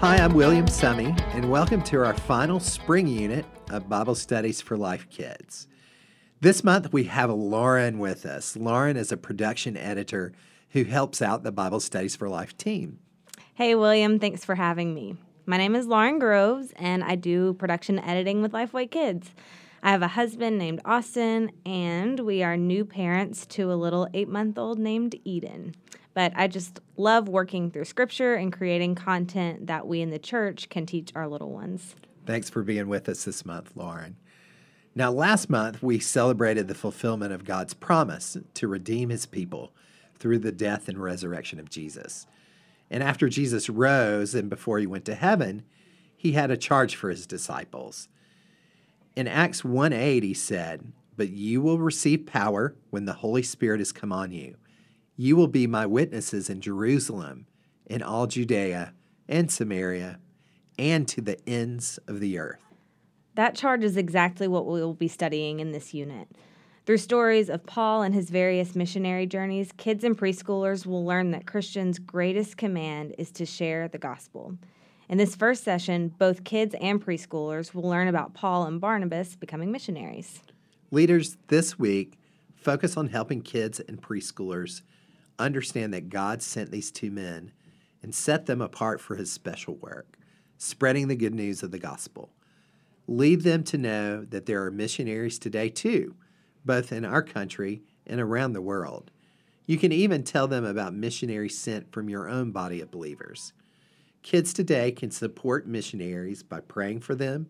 Hi, I'm William Summy, and welcome to our final spring unit of Bible Studies for Life Kids. This month we have Lauren with us. Lauren is a production editor who helps out the Bible Studies for Life team. Hey, William, thanks for having me. My name is Lauren Groves, and I do production editing with Lifeway Kids. I have a husband named Austin, and we are new parents to a little eight month old named Eden. But I just love working through scripture and creating content that we in the church can teach our little ones. Thanks for being with us this month, Lauren. Now, last month we celebrated the fulfillment of God's promise to redeem his people through the death and resurrection of Jesus. And after Jesus rose and before he went to heaven, he had a charge for his disciples. In Acts 1 8, he said, But you will receive power when the Holy Spirit has come on you you will be my witnesses in Jerusalem, in all Judea and Samaria, and to the ends of the earth. That charge is exactly what we will be studying in this unit. Through stories of Paul and his various missionary journeys, kids and preschoolers will learn that Christians' greatest command is to share the gospel. In this first session, both kids and preschoolers will learn about Paul and Barnabas becoming missionaries. Leaders this week focus on helping kids and preschoolers understand that God sent these two men and set them apart for his special work, spreading the good news of the gospel. Lead them to know that there are missionaries today too, both in our country and around the world. You can even tell them about missionaries sent from your own body of believers. Kids today can support missionaries by praying for them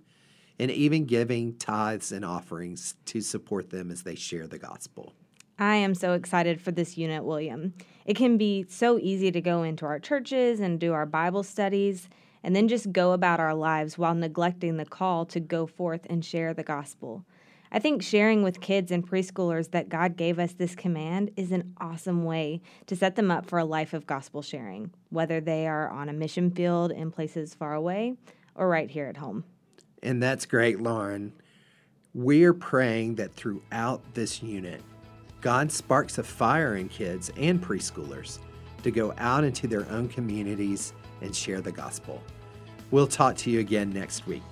and even giving tithes and offerings to support them as they share the gospel. I am so excited for this unit, William. It can be so easy to go into our churches and do our Bible studies and then just go about our lives while neglecting the call to go forth and share the gospel. I think sharing with kids and preschoolers that God gave us this command is an awesome way to set them up for a life of gospel sharing, whether they are on a mission field in places far away or right here at home. And that's great, Lauren. We're praying that throughout this unit, God sparks a fire in kids and preschoolers to go out into their own communities and share the gospel. We'll talk to you again next week.